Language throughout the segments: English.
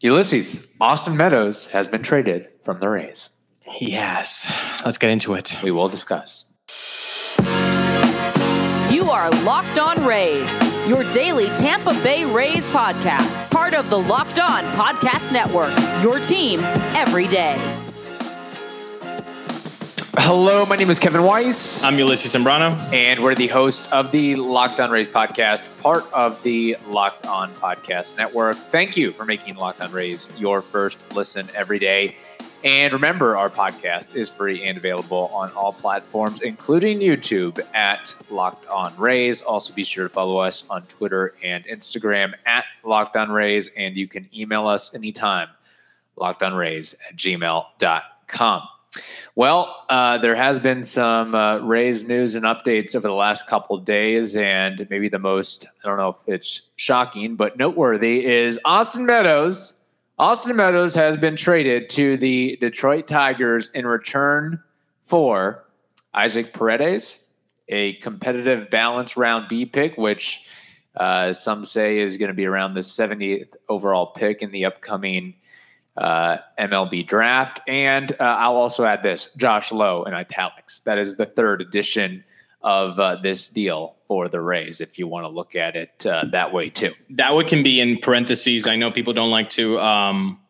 Ulysses, Austin Meadows has been traded from the Rays. Yes. Let's get into it. We will discuss. You are Locked On Rays, your daily Tampa Bay Rays podcast, part of the Locked On Podcast Network, your team every day. Hello, my name is Kevin Weiss, I'm Ulysses Sembrano. and we're the host of the Locked On Rays podcast, part of the Locked On Podcast Network. Thank you for making Locked On Rays your first listen every day. And remember, our podcast is free and available on all platforms, including YouTube at Locked On Rays. Also, be sure to follow us on Twitter and Instagram at Locked On Rays, and you can email us anytime, lockedonrays at gmail.com. Well, uh, there has been some uh, Rays news and updates over the last couple days, and maybe the most, I don't know if it's shocking, but noteworthy is Austin Meadows. Austin Meadows has been traded to the Detroit Tigers in return for Isaac Paredes, a competitive balance round B pick, which uh, some say is going to be around the 70th overall pick in the upcoming uh, MLB draft. And uh, I'll also add this Josh Lowe in italics. That is the third edition of uh, this deal for the Rays, if you want to look at it uh, that way too. That one can be in parentheses. I know people don't like to um,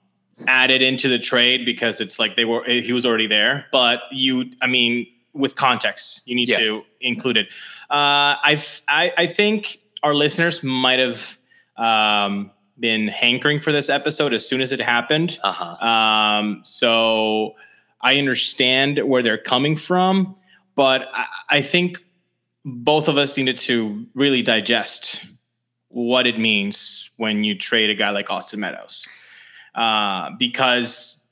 add it into the trade because it's like they were he was already there. But you, I mean, with context, you need Yeah. to include it. Uh, I've, I I think our listeners might have um, been hankering for this episode as soon as it happened. Uh huh. Um, so I understand where they're coming from, but I, I think both of us needed to really digest what it means when you trade a guy like Austin Meadows. Uh, because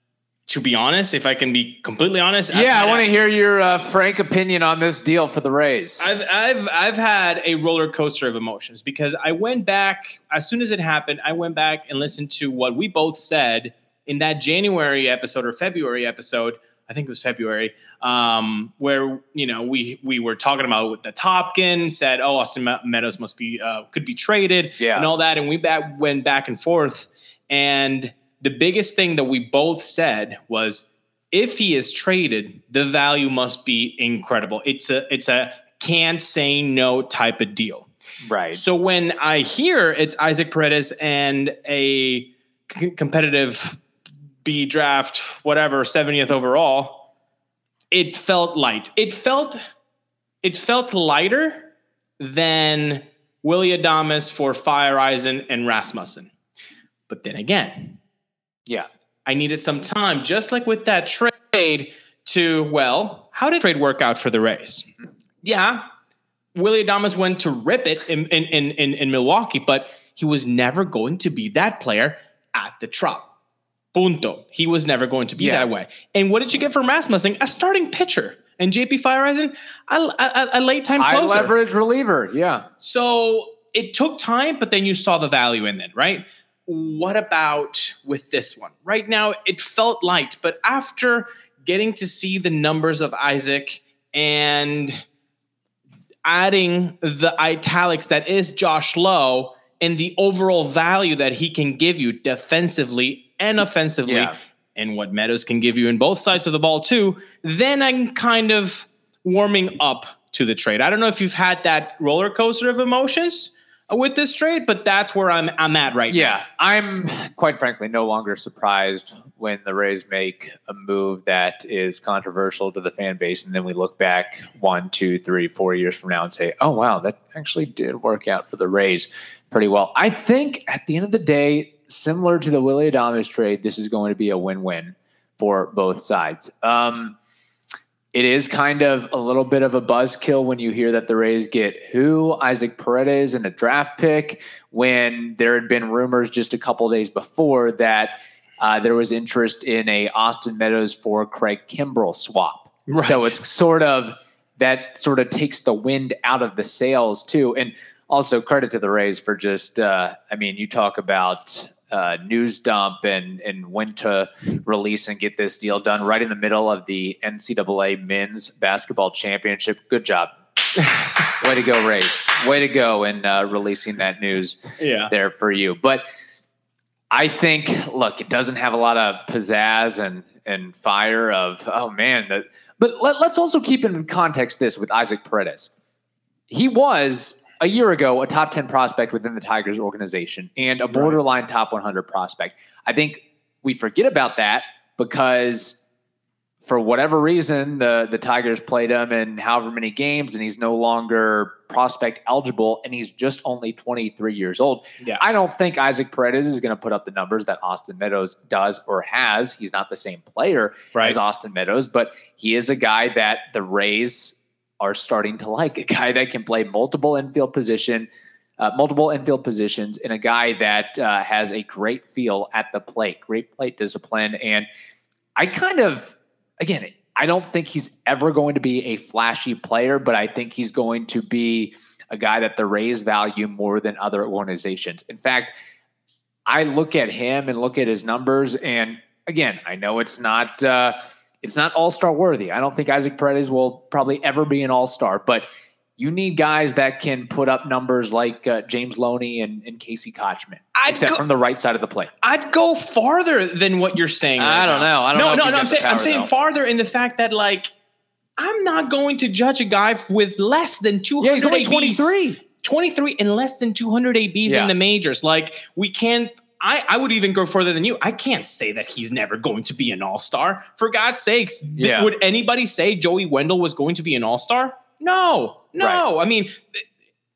to be honest, if I can be completely honest, Yeah, I want to hear your uh, frank opinion on this deal for the Rays. I've I've I've had a roller coaster of emotions because I went back as soon as it happened. I went back and listened to what we both said in that January episode or February episode. I think it was February, um, where you know we we were talking about with the Topkin said, "Oh, Austin Me- Meadows must be uh, could be traded," Yeah. and all that, and we back went back and forth. And the biggest thing that we both said was, if he is traded, the value must be incredible. It's a it's a can't say no type of deal. right. So when I hear it's Isaac Paredes and a c- competitive B draft, whatever, 70th overall, it felt light. It felt it felt lighter than Willie Adames for Feyereisen and Rasmussen. But then again, Yeah. I needed some time, just like with that trade, to, well, how did trade work out for the Rays? Yeah, Willie Adames went to rip it in, in, in, in, Milwaukee, but he was never going to be that player at the Trop. Punto. He was never going to be Yeah. that way. And what did you get from Rasmussen? A starting pitcher. And JP Feyereisen, a, a, a late time High closer. leverage reliever. Yeah. So it took time, but then you saw the value in it, right? What about with this one? Right now, it felt light, but after getting to see the numbers of Isaac and adding the italics that is Josh Lowe and the overall value that he can give you defensively and offensively, Yeah. and what Meadows can give you in both sides of the ball too, then I'm kind of warming up to the trade. I don't know if you've had that roller coaster of emotions with this trade, but that's where I'm I'm at right now. Yeah, I'm quite frankly no longer surprised when the Rays make a move that is controversial to the fan base, and then we look back one, two, three, four years from now and say, "Oh wow, that actually did work out for the Rays pretty well." I think at the end of the day, similar to the Willie Adames trade, this is going to be a win-win for both sides. Um, it is kind of a little bit of a buzzkill when you hear that the Rays get who Isaac Paredes and a draft pick when there had been rumors just a couple days before that uh, there was interest in a Austin Meadows for Craig Kimbrel swap. Right. So it's sort of that sort of takes the wind out of the sails too, and also credit to the Rays for just uh, I mean you talk about uh, news dump and and when to release and get this deal done right in the middle of the NCAA men's basketball championship. Good job. Way to go, Rays. Way to go in uh, releasing that news Yeah. there for you. But I think, look, it doesn't have a lot of pizzazz and and fire of oh man, that. But let, let's also keep in context this with Isaac Paredes. He was a year ago a top 10 prospect within the Tigers organization and a borderline top 100 prospect. I think we forget about that because for whatever reason the the Tigers played him in however many games and he's no longer prospect eligible and he's just only 23 years old. Yeah. I don't think Isaac Paredes is going to put up the numbers that Austin Meadows does or has. He's not the same player Right. as Austin Meadows, but he is a guy that the Rays are starting to like, a guy that can play multiple infield position, uh, multiple infield positions, and a guy that uh, has a great feel at the plate, great plate discipline. And I kind of, again, I don't think he's ever going to be a flashy player, but I think he's going to be a guy that the Rays value more than other organizations. In fact, I look at him and look at his numbers, and again, I know it's not uh, it's not all star worthy. I don't think Isaac Paredes will probably ever be an all star, but you need guys that can put up numbers like uh, James Loney and, and Casey Kotchman, I'd except go- from the right side of the plate. I'd go farther than what you're saying. I don't now. know. I don't no, know no, no. I'm saying I'm saying though. farther in the fact that like I'm not going to judge a guy with less than 200 Yeah, he's only ABs. 23. 23 and less than 200 ABs Yeah. in the majors. Like we can't. I, I would even go further than you. I can't say that he's never going to be an all star. For God's sakes, th- Yeah. would anybody say Joey Wendle was going to be an all star? No, no. I mean,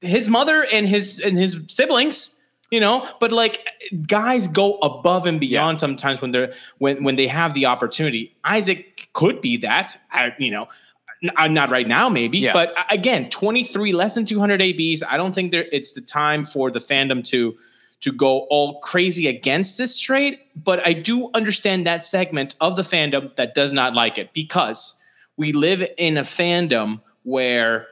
his mother and his and his siblings, you know. But like, guys go above and beyond sometimes when they're when when they have the opportunity. Isaac could be that. I, you know. uh, Not right now, maybe, Yeah. but uh, again, 23 less than 200 ABs. I don't think there it's the time for the fandom to to go all crazy against this trade, but I do understand that segment of the fandom that does not like it because we live in a fandom where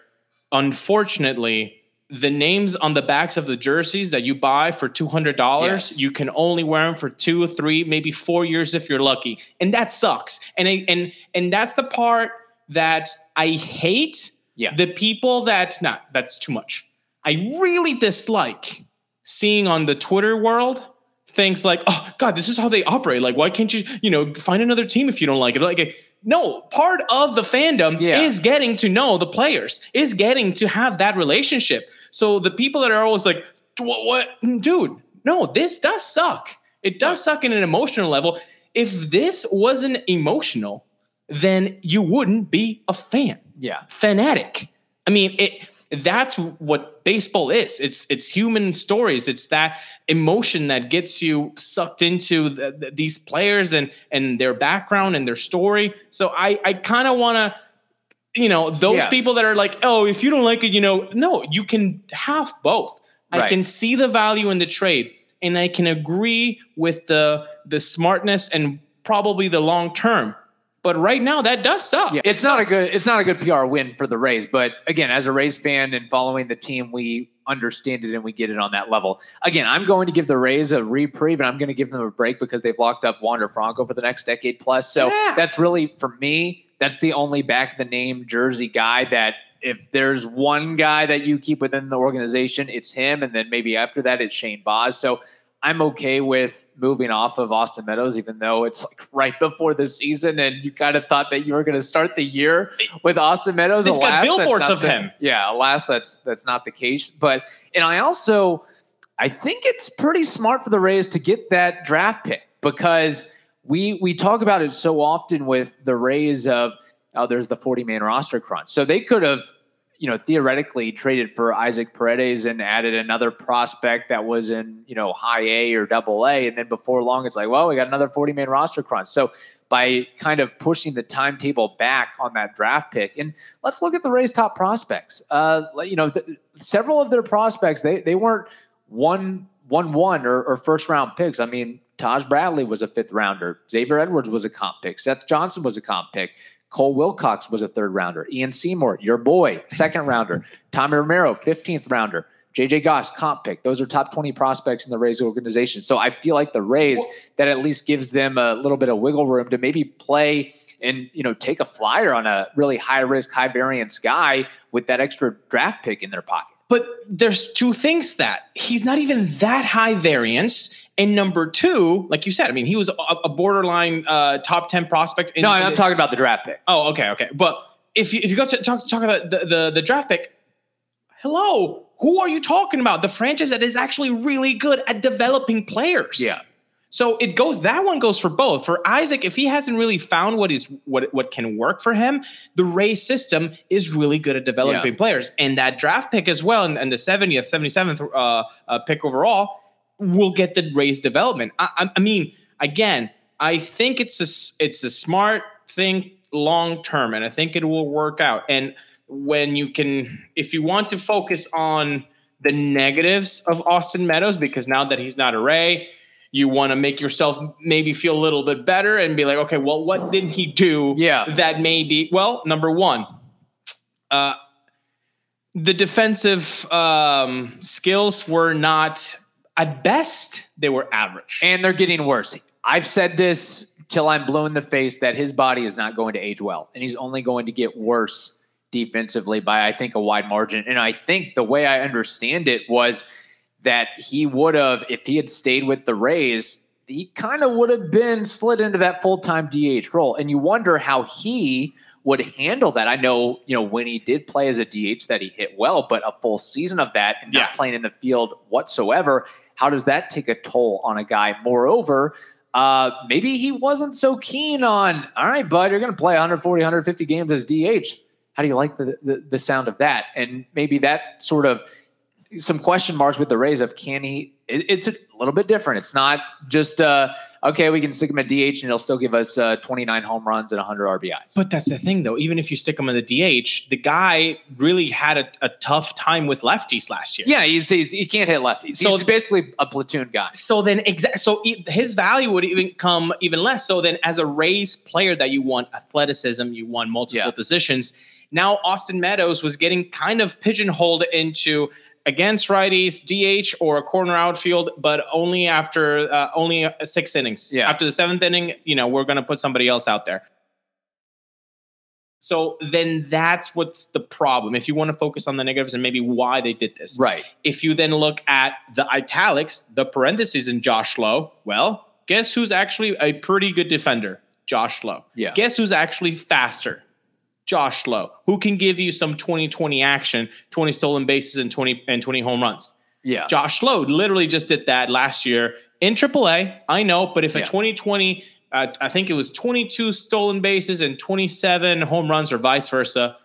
unfortunately the names on the backs of the jerseys that you buy for $200 Yes. you can only wear them for 2 3 maybe 4 years if you're lucky and that sucks and I, and and that's the part that I hate Yeah. the people that not that's too much I really dislike seeing on the Twitter world things like, oh God, this is how they operate. Like, why can't you, you know, find another team if you don't like it? Like, no, part of the fandom Yeah. is getting to know the players, is getting to have that relationship. So the people that are always like, what, what? dude, no, this does suck. It does suck in an emotional level. If this wasn't emotional, then you wouldn't be a fan Yeah. fanatic. I mean, it that's what baseball is. It's it's human stories. It's that emotion that gets you sucked into the, the- these players and and their background and their story. So I I kind of want to you know, those Yeah. people that are like, "Oh, if you don't like it, you know, no, you can have both." I can see the value in the trade and I can agree with the the smartness and probably the long term. But right now that does suck. Yeah, It it's not a good it's not a good PR win for the Rays, but again, as a Rays fan and following the team, we understand it and we get it on that level. Again, I'm going to give the Rays a reprieve and I'm going to give them a break because they've locked up Wander Franco for the next decade plus. So Yeah. that's really for me, that's the only back the name jersey guy that if there's one guy that you keep within the organization, it's him, and then maybe after that it's Shane Baz. So I'm okay with moving off of Austin Meadows, even though it's like right before the season, and you kind of thought that you were going to start the year with Austin Meadows. They've got Alas, that's billboards of the- him. Yeah, alas, that's that's not the case. But and I also I think it's pretty smart for the Rays to get that draft pick because we we talk about it so often with the Rays of oh, there's the 40 man roster crunch. So they could have you know, theoretically traded for Isaac Paredes and added another prospect that was in, you know, high A or double A. And then before long, it's like, well, we got another 40 man roster crunch. So by kind of pushing the timetable back on that draft pick, and let's look at the Rays' top prospects. Uh, you know, several of their prospects, they, they weren't one, one, one or, or first round picks. I mean, Taj Bradley was a fifth rounder. Xavier Edwards was a comp pick. Seth Johnson was a comp pick. Cole Wilcox was a third rounder. Ian Seymour, your boy, second rounder. Tommy Romero, 15th rounder. JJ Goss, comp pick. Those are top 20 prospects in the Rays organization. So I feel like the Rays, that at least gives them a little bit of wiggle room to maybe play and, you know, take a flyer on a really high risk, high variance guy with that extra draft pick in their pocket. But there's two things that he's not even that high variance. And number two, like you said, I mean, he was a, a borderline uh, top 10 prospect. In, No, I'm talking about the draft pick. Oh, okay, okay. But if you if you go to talk talk about the, the the draft pick, hello, who are you talking about? The franchise that is actually really good at developing players. Yeah. So it goes that one goes for both. For Isaac, if he hasn't really found what is what what can work for him, the Ray system is really good at developing Yeah. players. And that draft pick as well, and, and the 70th, 77th uh, uh, pick overall, will get the Rays development. I, I, mean, again, I think it's a it's a smart thing long term, and I think it will work out. And when you can, if you want to focus on the negatives of Austin Meadows, because now that he's not a Ray, you want to make yourself maybe feel a little bit better and be like, okay, well, what did he do Yeah. that maybe, well, number one, uh, the defensive um, skills were not, at best, they were average. And they're getting worse. I've said this till I'm blue in the face that his body is not going to age well, and he's only going to get worse defensively by I think a wide margin. And I think the way I understand it was that he would have, if he had stayed with the Rays, he kind of would have been slid into that full time DH role. And you wonder how he would handle that. I know, you know, when he did play as a DH that he hit well, but a full season of that and not playing in the field whatsoever, how does that take a toll on a guy? Moreover, uh, maybe he wasn't so keen on, all right, bud, you're going to play 140, 150 games as DH. How do you like the, the the sound of that? And maybe that sort of some question marks with the Rays of can he? It, it's a little bit different. It's not just uh, okay. We can stick him at DH and he'll still give us uh, 29 home runs and 100 RBIs. But that's the thing, though. Even if you stick him in the DH, the guy really had a, a tough time with lefties last year. yeah, he's, he's, he can't hit lefties. So- he's basically a platoon guy. So then, exa- so his value would even come even less. So then, as a Rays player that you want athleticism, you want multiple Yeah. positions. Now Austin Meadows was getting kind of pigeonholed into against righties, DH or a corner outfield, but only after uh, only six innings. Yeah. After the seventh inning, you know, we're going to put somebody else out there. So then that's what's the problem. If you want to focus on the negatives and maybe why they did this. Right. If you then look at the italics, the parentheses in Josh Lowe, well, guess who's actually a pretty good defender? Josh Lowe. Yeah. Guess who's actually faster? Josh Lowe, who can give you some 20-20 action, 20 stolen bases and 20 and 20 home runs. Yeah. Josh Lowe literally just did that last year in AAA. I know, but if a Yeah. 2020, uh, I think it was 22 stolen bases and 27 home runs, or vice versa,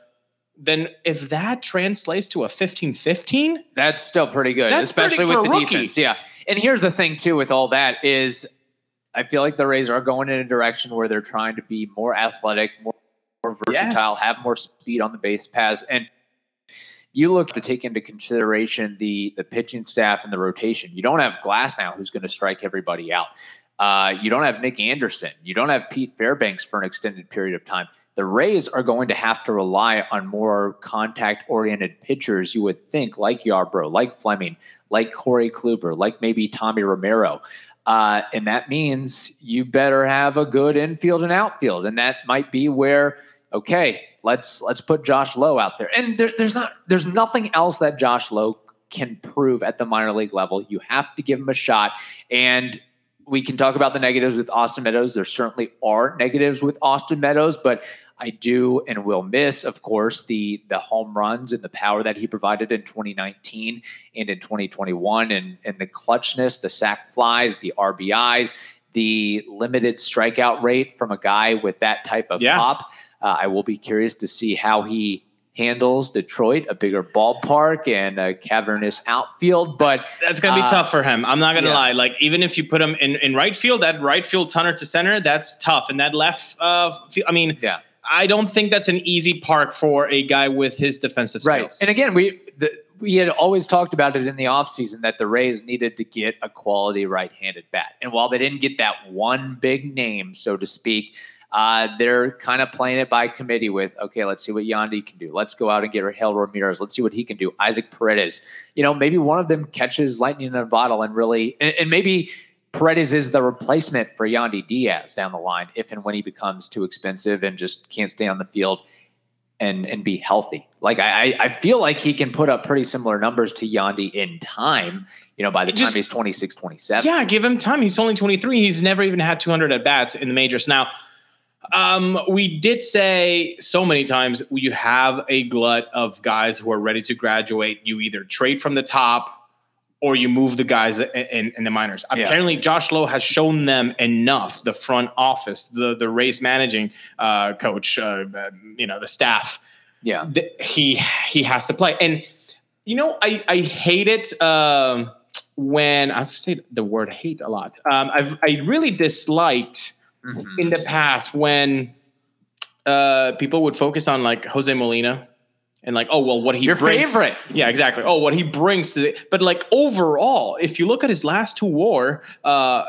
then if that translates to a 15-15, That's still pretty good, especially pretty with the rookie. defense. Yeah. And here's the thing too with all that is I feel like the Rays are going in a direction where they're trying to be more athletic, more, more versatile, Yes. have more speed on the base paths. And you look to take into consideration the the pitching staff and the rotation. You don't have Glass now who's going to strike everybody out. Uh, you don't have Nick Anderson. You don't have Pete Fairbanks for an extended period of time. The Rays are going to have to rely on more contact oriented pitchers, you would think, like Yarbrough, like Fleming, like Corey Kluber, like maybe Tommy Romero. Uh, and that means you better have a good infield and outfield. And that might be where, okay, let's let's put Josh Lowe out there. And there, there's not there's nothing else that Josh Lowe can prove at the minor league level. You have to give him a shot. And we can talk about the negatives with Austin Meadows. There certainly are negatives with Austin Meadows, but I do and will miss, of course, the the home runs and the power that he provided in 2019 and in 2021, and and the clutchness, the sack flies, the RBIs, the limited strikeout rate from a guy with that type of Yeah. pop. Uh, I will be curious to see how he handles Detroit, a bigger ballpark and a cavernous outfield, but that's gonna be Uh, tough for him. I'm not gonna yeah. lie. Like even if you put him in, in right field, that right field tunner to center, that's tough. And that left, uh, I mean, yeah. I don't think that's an easy park for a guy with his defensive skills. Right. And again, we the, we had always talked about it in the offseason that the Rays needed to get a quality right-handed bat. And while they didn't get that one big name, so to speak, uh, they're kind of playing it by committee with, okay, let's see what Yandy can do. Let's go out and get Rahel Ramirez. Let's see what he can do. Isaac Paredes. You know, maybe one of them catches lightning in a bottle and really, and, and maybe Paredes is the replacement for Yandy Diaz down the line if and when he becomes too expensive and just can't stay on the field and and be healthy. Like I I feel like he can put up pretty similar numbers to Yandy in time. You know, by the Just- time he's 26, 27. Yeah, give him time. He's only 23. He's never even had 200 at bats in the majors. Now, um, we did say so many times you have a glut of guys who are ready to graduate. You either trade from the top or you move the guys in, in, the minors. Yeah. Apparently, Josh Lowe has shown them enough. The front office, the the Rays managing uh, coach, uh, uh, you know, the staff yeah. th- he he has to play. And you know, I I hate it um, when I've said the word hate a lot. Um, I've I really disliked Mhm. in the past when uh, people would focus on like Jose Molina and like, oh well, what he Your brings. favorite. Yeah, exactly. Oh, what he brings to the but like overall, if you look at his last two war, uh,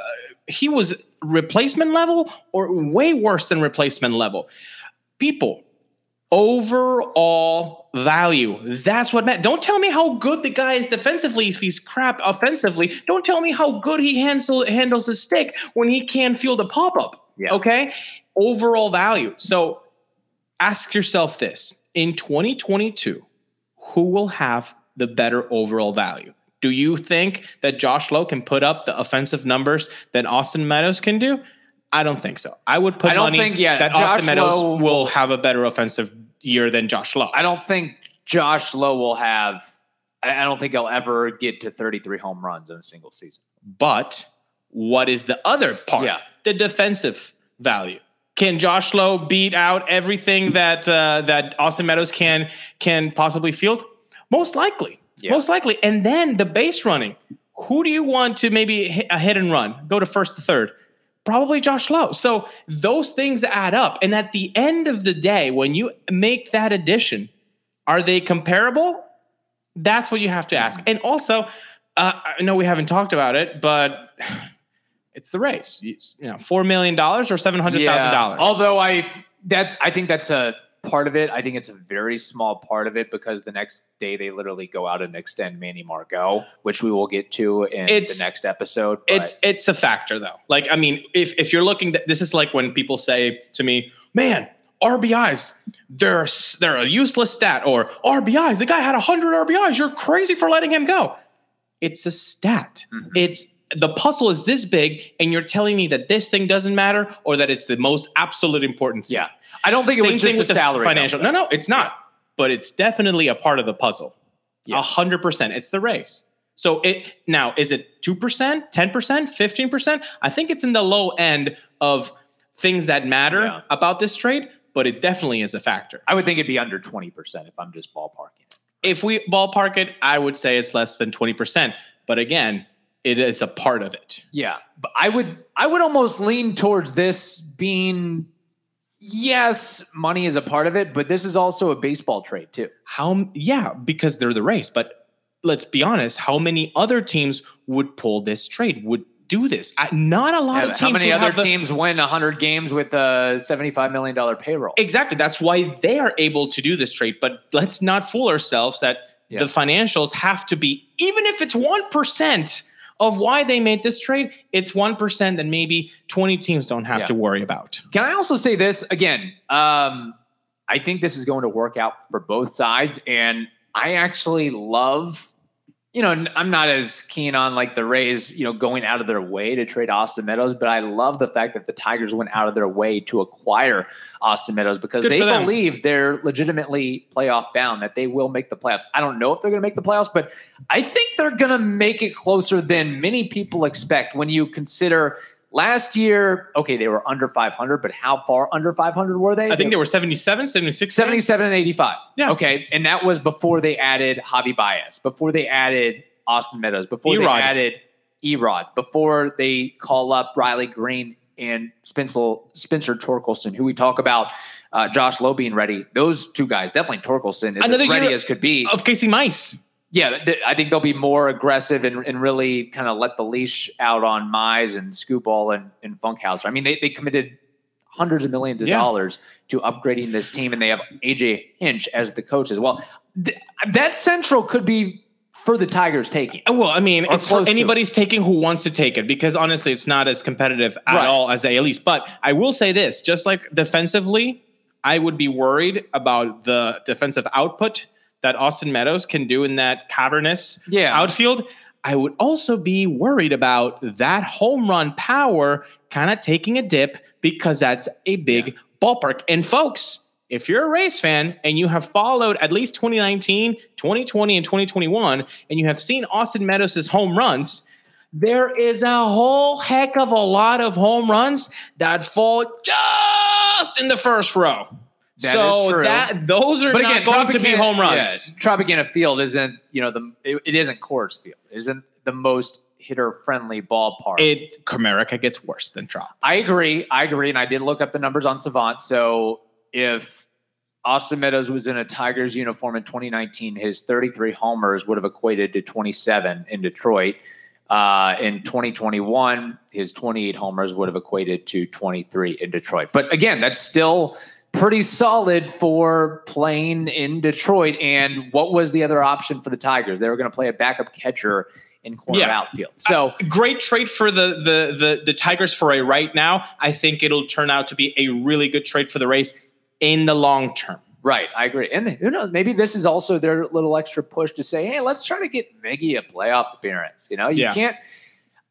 he was replacement level or way worse than replacement level. People, overall value. That's what meant. Don't tell me how good the guy is defensively if he's crap offensively. Don't tell me how good he handles handles his stick when he can't field a pop up. Yeah. Okay. Overall value. So ask yourself this in 2022, who will have the better overall value? Do you think that Josh Lowe can put up the offensive numbers that Austin Meadows can do? I don't think so. I would put I don't money think- yeah, that Josh Austin Meadows Lowe- will have a better offensive year than Josh Lowe. I don't think Josh Lowe will have. I I don't think he'll ever get to 33 home runs in a single season. But what is the other part? Yeah. The defensive value. Can Josh Lowe beat out everything that uh, that Austin Meadows can can possibly field? Most likely. Yeah. Most likely. And then the base running. Who do you want to maybe hit a hit and run? Go to first to third. Probably Josh Lowe. So those things add up. And at the end of the day, when you make that addition, are they comparable? That's what you have to ask. And also, uh, I know we haven't talked about it, but it's the Rays. You, you know, four million dollars or seven hundred thousand dollars. Although I that I think that's a part of it. I think it's a very small part of it because the next day they literally go out and extend Manny Margot, which we will get to in It's- the next episode. but- it's it's a factor though. Like I mean, if if you're looking, this is like when people say to me, "Man, RBIs, they're they're a useless stat," or "RBIs, the guy had hundred RBIs. You're crazy for letting him go." It's a stat. Mhm. It's the puzzle is this big, and you're telling me that this thing doesn't matter, or that it's the most absolute important thing. yeah. I don't think Same it was thing just with the salary financial. number. No, no, it's not. But it's definitely a part of the puzzle. A hundred percent. It's the Rays. So it now is it two percent, ten percent, fifteen percent? I think it's in the low end of things that matter Yeah. about this trade, but it definitely is a factor. I would think it'd be under 20% if I'm just ballparking it. If we ballpark it, I would say it's less than twenty percent. But again, it is a part of it. Yeah, but I would I would almost lean towards this being yes, money is a part of it, but this is also a baseball trade too. How? Yeah, because they're the Rays. But let's be honest. How many other teams would pull this trade? Would do this? I, not a lot Yeah, of teams. How many other the- teams win 100 games with a 75 million dollar payroll? Exactly. That's why they are able to do this trade. But let's not fool ourselves that Yeah. the financials have to be, even if it's 1% of why they made this trade, it's 1% that maybe 20 teams don't have Yeah. to worry about. Can I also say this again? Um, I think this is going to work out for both sides, and I actually love. You know, I'm not as keen on like the Rays, you know, going out of their way to trade Austin Meadows, but I love the fact that the Tigers went out of their way to acquire Austin Meadows because Good they believe they're legitimately playoff bound, that they will make the playoffs. I don't know if they're going to make the playoffs, but I think they're going to make it closer than many people expect when you consider last year, okay, they were under 500, but how far under 500 were they? I think they were 77, 76. 77 and 85. Yeah. Okay. And that was before they added Javi Baez, before they added Austin Meadows, before Erod. they added Erod, before they call up Riley Greene and Spencer, Spencer Torkelson, who we talk about uh, Josh Lowe being ready. Those two guys, definitely Torkelson is Another as ready as could be. Of Casey Mize. Yeah, th- I think they'll be more aggressive and, and really kind of let the leash out on Mize and Skubal and, and Funkhouse. I mean, they, they committed hundreds of millions of Yeah. dollars to upgrading this team, and they have AJ Hinch as the coach as well. Th- that central could be for the Tigers taking. Uh, Well, I mean, it's for to it. anybody's taking who wants to take it because honestly, it's not as competitive at Right. all as the AL East. But I will say this: just like defensively, I would be worried about the defensive output that Austin Meadows can do in that cavernous Yeah. outfield. I would also be worried about that home run power kind of taking a dip because that's a big ballpark. And folks, if you're a Rays fan and you have followed at least 2019, 2020, and 2021, and you have seen Austin Meadows' home runs, there is a whole heck of a lot of home runs that fall just in the first row. That so is true. that those are not going to be Tropicana- home runs. yeah, Tropicana Field isn't, you know, the it, it isn't Coors Field. It isn't the most hitter friendly ballpark. It Comerica gets worse than Trop. I agree. I agree. And I did look up the numbers on Savant. So if Austin Meadows was in a Tigers uniform in 2019, his 33 homers would have equated to 27 in Detroit. Uh, in 2021, his 28 homers would have equated to 23 in Detroit. But again, that's still pretty solid for playing in Detroit. And what was the other option for the Tigers? They were going to play a backup catcher in corner Yeah. outfield. So uh, Great trade for the, the the the Tigers for a right now. I think it'll turn out to be a really good trade for the Rays in the long term. Right, I agree. And who knows, maybe this is also their little extra push to say, hey, let's try to get Miggy a playoff appearance. You know, you Yeah. can't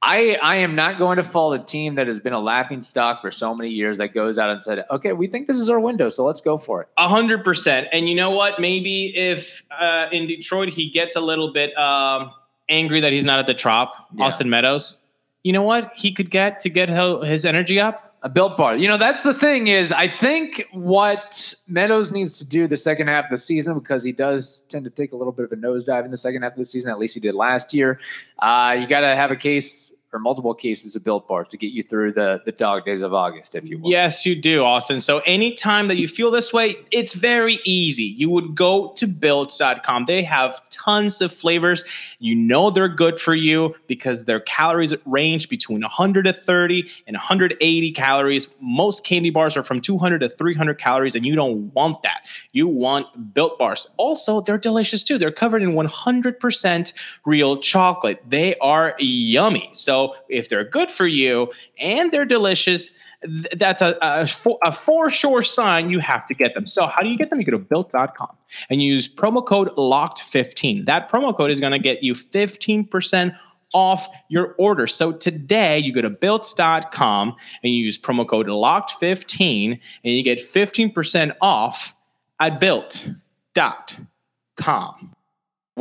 I I am not going to fault a team that has been a laughing stock for so many years that goes out and said, okay, we think this is our window, so let's go for it. A hundred percent. And you know what? Maybe if uh, in Detroit he gets a little bit um, angry that he's not at the Trop, Yeah. Austin Meadows. You know what he could get to get his energy up? A built bar. You know, that's the thing is I think what Meadows needs to do the second half of the season, because he does tend to take a little bit of a nosedive in the second half of the season, at least he did last year. Uh, you got to have a case or multiple cases of built bars to get you through the the dog days of August, if you will. Yes, you do, Austin. So anytime that you feel this way, it's very easy. You would go to built.com. They have tons of flavors. You know they're good for you because their calories range between 130 and 180 calories. Most candy bars are from 200 to 300 calories, and you don't want that. You want built bars. Also, they're delicious too. They're covered in 100% real chocolate. They are yummy. So if they're good for you and they're delicious, th- that's a, a, for, a for sure sign you have to get them. So how do you get them? You go to built.com and use promo code locked15. That promo code is going to get you 15% off your order. So today you go to built.com and you use promo code locked15 and you get 15% off at built.com.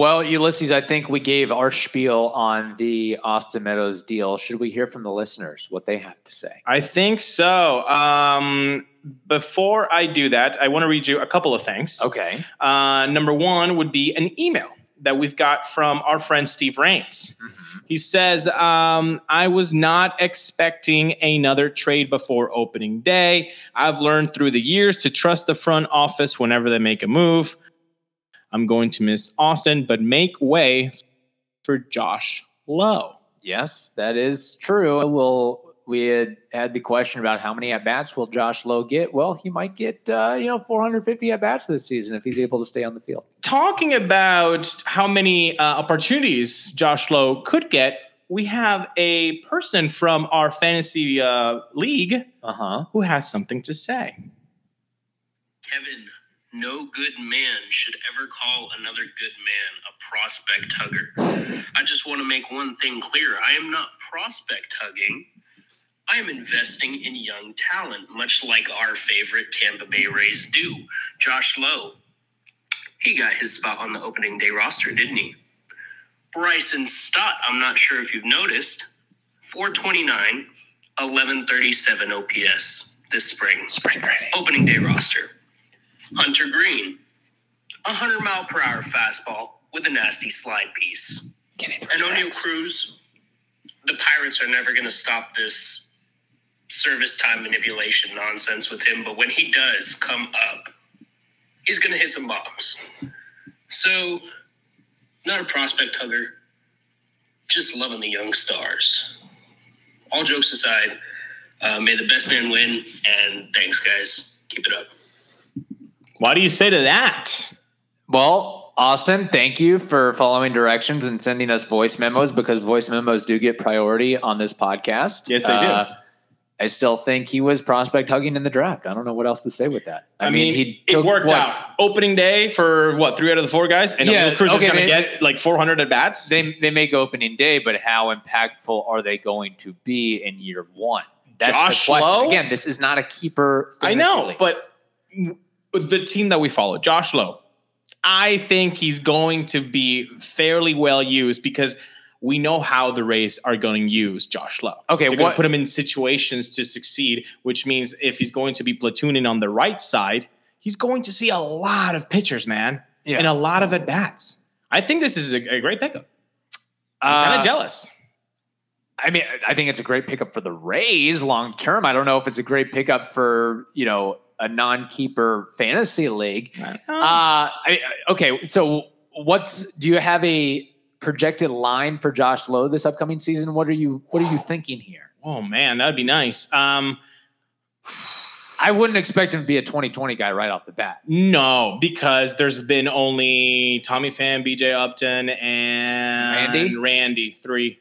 Well, Ulysses, I think we gave our spiel on the Austin Meadows deal. Should we hear from the listeners what they have to say? I think so. Um, before I do that, I want to read you a couple of things. Okay. Uh, number one would be an email that we've got from our friend Steve Rains. He says, um, I was not expecting another trade before opening day. I've learned through the years to trust the front office whenever they make a move. I'm going to miss Austin, but make way for Josh Lowe. Yes, that is true. Well, we had had the question about how many at bats will Josh Lowe get. Well, he might get uh, you know 450 at bats this season if he's able to stay on the field. Talking about how many uh, opportunities Josh Lowe could get, we have a person from our fantasy uh, league Uh huh. who has something to say. Kevin, no good man should ever call another good man a prospect hugger. I just want to make one thing clear. I am not prospect hugging. I am investing in young talent, much like our favorite Tampa Bay Rays do. Josh Lowe, he got his spot on the opening day roster, didn't he? Bryson Stott, I'm not sure if you've noticed, 429, 1137 OPS this spring. Spring training. Opening day roster. Hunter Greene, a 100 mile per hour fastball with a nasty slide piece. And Oneil Cruz, the Pirates are never going to stop this service time manipulation nonsense with him, but when he does come up, he's going to hit some bombs. So, not a prospect hugger, just loving the young stars. All jokes aside, uh, may the best man win, and thanks, guys. Keep it up. What do you say to that? Well, Austin, thank you for following directions and sending us voice memos because voice memos do get priority on this podcast. Yes, they do. Uh, I still think he was prospect hugging in the draft. I don't know what else to say with that. I, mean, he it took, worked what, out. Opening day for what three out of the four guys, and Yeah, Cruz okay, is going to get like 400 at bats. They they make opening day, but how impactful are they going to be in year one? That's Josh the question. Lowe? Again, this is not a keeper. I know, league. but the team that we follow, Josh Lowe, I think he's going to be fairly well used because we know how the Rays are going to use Josh Lowe. Okay, They're going what- to put him in situations to succeed, which means if he's going to be platooning on the right side, he's going to see a lot of pitchers, man, Yeah. and a lot of at bats. I think this is a, a great pickup. I'm kind Uh, of jealous. I mean, I think it's a great pickup for the Rays long term. I don't know if it's a great pickup for you know a non-keeper fantasy league. Uh, I, okay, so what's do you have a projected line for Josh Lowe this upcoming season? What are you What are you thinking here? oh man, that'd be nice. Um, I wouldn't expect him to be a 2020 guy right off the bat. No, because there's been only Tommy Pham, BJ Upton, and Randy? Randy, three,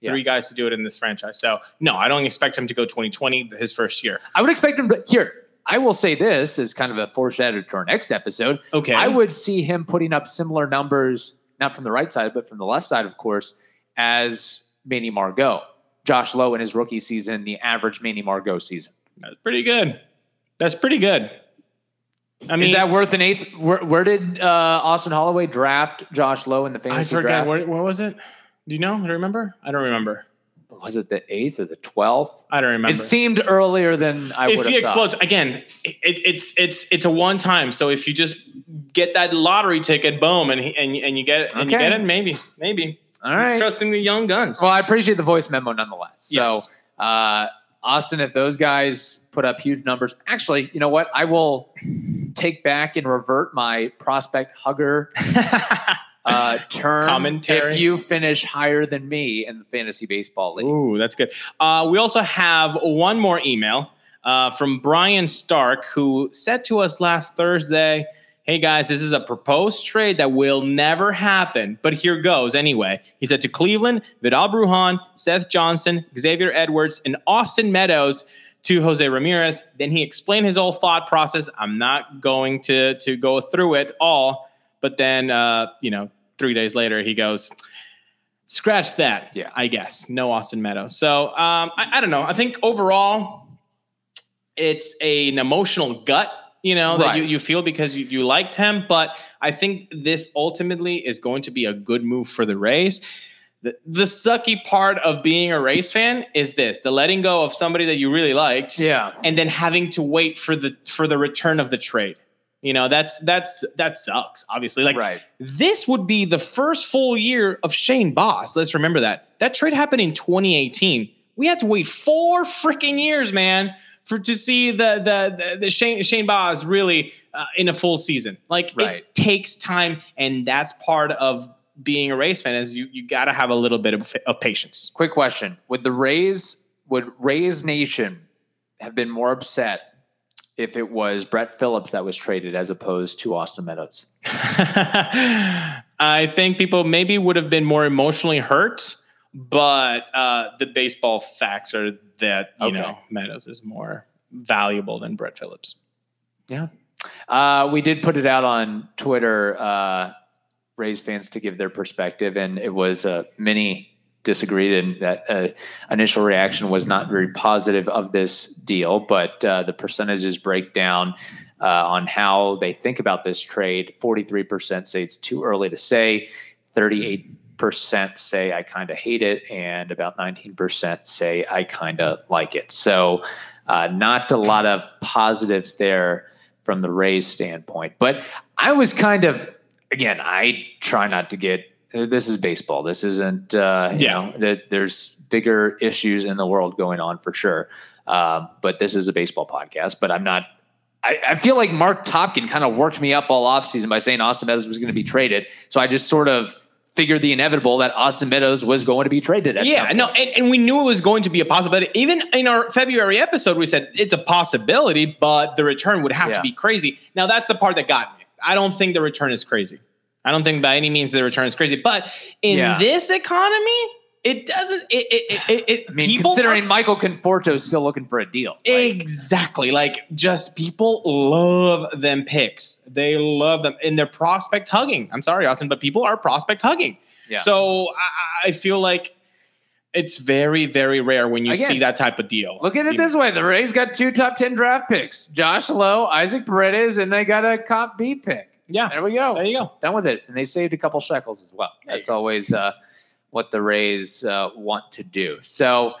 Yeah. three guys to do it in this franchise. So no, I don't expect him to go 2020 his first year. I would expect him to here. I will say this as kind of a foreshadow to our next episode. Okay, I would see him putting up similar numbers, not from the right side, but from the left side, of course, as Manny Margot. Josh Lowe in his rookie season, the average Manny Margot season. That's pretty good. That's pretty good. I mean, Is that worth an eighth? Where, where did uh, Austin Holloway draft Josh Lowe in the I fantasy forget draft? where, where was it? Do you know? Do you remember? I don't remember. Was it the eighth or the twelfth? I don't remember. It seemed earlier than I would if he explodes again, it, it's it's it's a one time. So if you just get that lottery ticket, boom, and and you- and you get it, and you Okay. get it, maybe maybe. All He's right. trusting the young guns. Well, I appreciate the voice memo nonetheless. So, Yes. uh, Austin, if those guys put up huge numbers, actually, you know what? I will take back and revert my prospect hugger uh, term. Commentary. If you finish higher than me in the fantasy baseball league. Ooh, that's good. Uh, we also have one more email uh, from Brian Stark, who said to us last Thursday, Hey guys, this is a proposed trade that will never happen, but here goes anyway. He said to Cleveland, Vidal Brujan, Seth Johnson, Xavier Edwards, and Austin Meadows to Jose Ramirez. Then he explained his whole thought process. I'm not going to, to go through it all, but then, uh, you know, three days later, he goes, scratch that. Yeah. I guess no Austin Meadows. So um, I, I don't know. I think overall, it's a, an emotional gut, you know, that you, Right. you feel because you, you liked him. But I think this ultimately is going to be a good move for the Rays. The, the sucky part of being a Rays fan is this: the letting go of somebody that you really liked, Yeah. and then having to wait for the for the return of the trade. You know, that's that's that sucks. Obviously, like right. this would be the first full year of Shane Baz. Let's remember that. That trade happened in 2018. We had to wait four freaking years, man, for to see the the the, the Shane Shane Baz really uh, in a full season. Like Right. it takes time, and that's part of being a Rays fan. Is you you got to have a little bit of, of patience. Quick question: Would the Rays, would Rays Nation have been more upset if it was Brett Phillips that was traded as opposed to Austin Meadows? I think people maybe would have been more emotionally hurt, but uh, the baseball facts are that you Okay. know Meadows is more valuable than Brett Phillips. Yeah. Uh, we did put it out on Twitter, uh, Rays fans to give their perspective, and it was uh, many disagreed, and that uh, initial reaction was not very positive of this deal. But uh, the percentages break down uh, on how they think about this trade. Forty-three percent say it's too early to say. Thirty-eight percent say I kind of hate it, and about nineteen percent say I kind of like it. So, uh, not a lot of positives there from the Rays standpoint. But I was kind of, again, I try not to get. This is baseball. This isn't. Uh, you Yeah. know, that there's bigger issues in the world going on for sure. Um, but this is a baseball podcast. But I'm not. I, I feel like Marc Topkin kind of worked me up all offseason by saying Austin Meadows was going to be traded. So I just sort of figured the inevitable that Austin Meadows was going to be traded. At yeah, no, and, and we knew it was going to be a possibility. Even in our February episode, we said it's a possibility, but the return would have Yeah. to be crazy. Now that's the part that got me. I don't think the return is crazy. I don't think by any means the return is crazy. But in Yeah. this economy, it doesn't. It, it, it, it I mean, considering are- Michael Conforto is still looking for a deal. like, exactly like just people love them picks. They love them, and they're prospect hugging. I'm sorry, Austin, but people are prospect hugging. Yeah. So I, I feel like it's very, very rare when you Again, see that type of deal. Look at it this way: the Rays got two top ten draft picks: Josh Lowe, Isaac Paredes, and they got a comp B pick. Yeah, There we go. there you go. Done with it, and they saved a couple shekels as well. There That's always uh, what the Rays uh, want to do. So,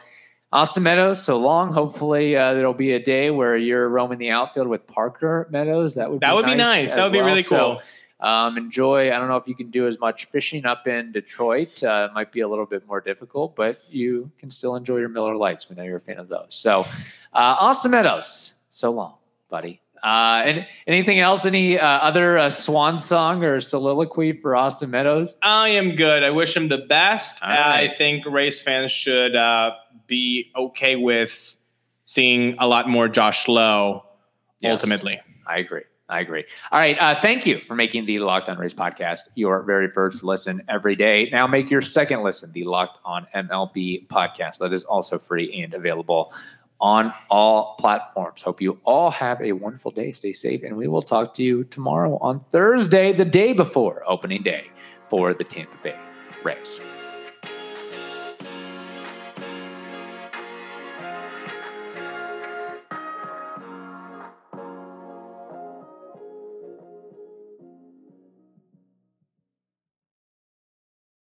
Austin Meadows, so long. Hopefully, uh, there'll be a day where you're roaming the outfield with Parker Meadows. That would That be would be nice. nice. That would be well. really So, cool. um, enjoy. I don't know if you can do as much fishing up in Detroit. Uh, it might be a little bit more difficult, but you can still enjoy your Miller Lites. We know you're a fan of those. So, uh, Austin Meadows, so long, buddy. Uh, and anything else? Any uh, other uh, swan song or soliloquy for Austin Meadows? I am good. I wish him the best. All I think Rays fans should uh, be okay with seeing a lot more Josh Lowe. Yes. Ultimately, I agree. I agree. All right. Uh, thank you for making the Locked On Rays podcast your very first listen every day. Now make your second listen the Locked On MLB podcast. That is also free and available on all platforms. Hope you all have a wonderful day. Stay safe, and we will talk to you tomorrow on Thursday, the day before opening day for the Tampa Bay Rays.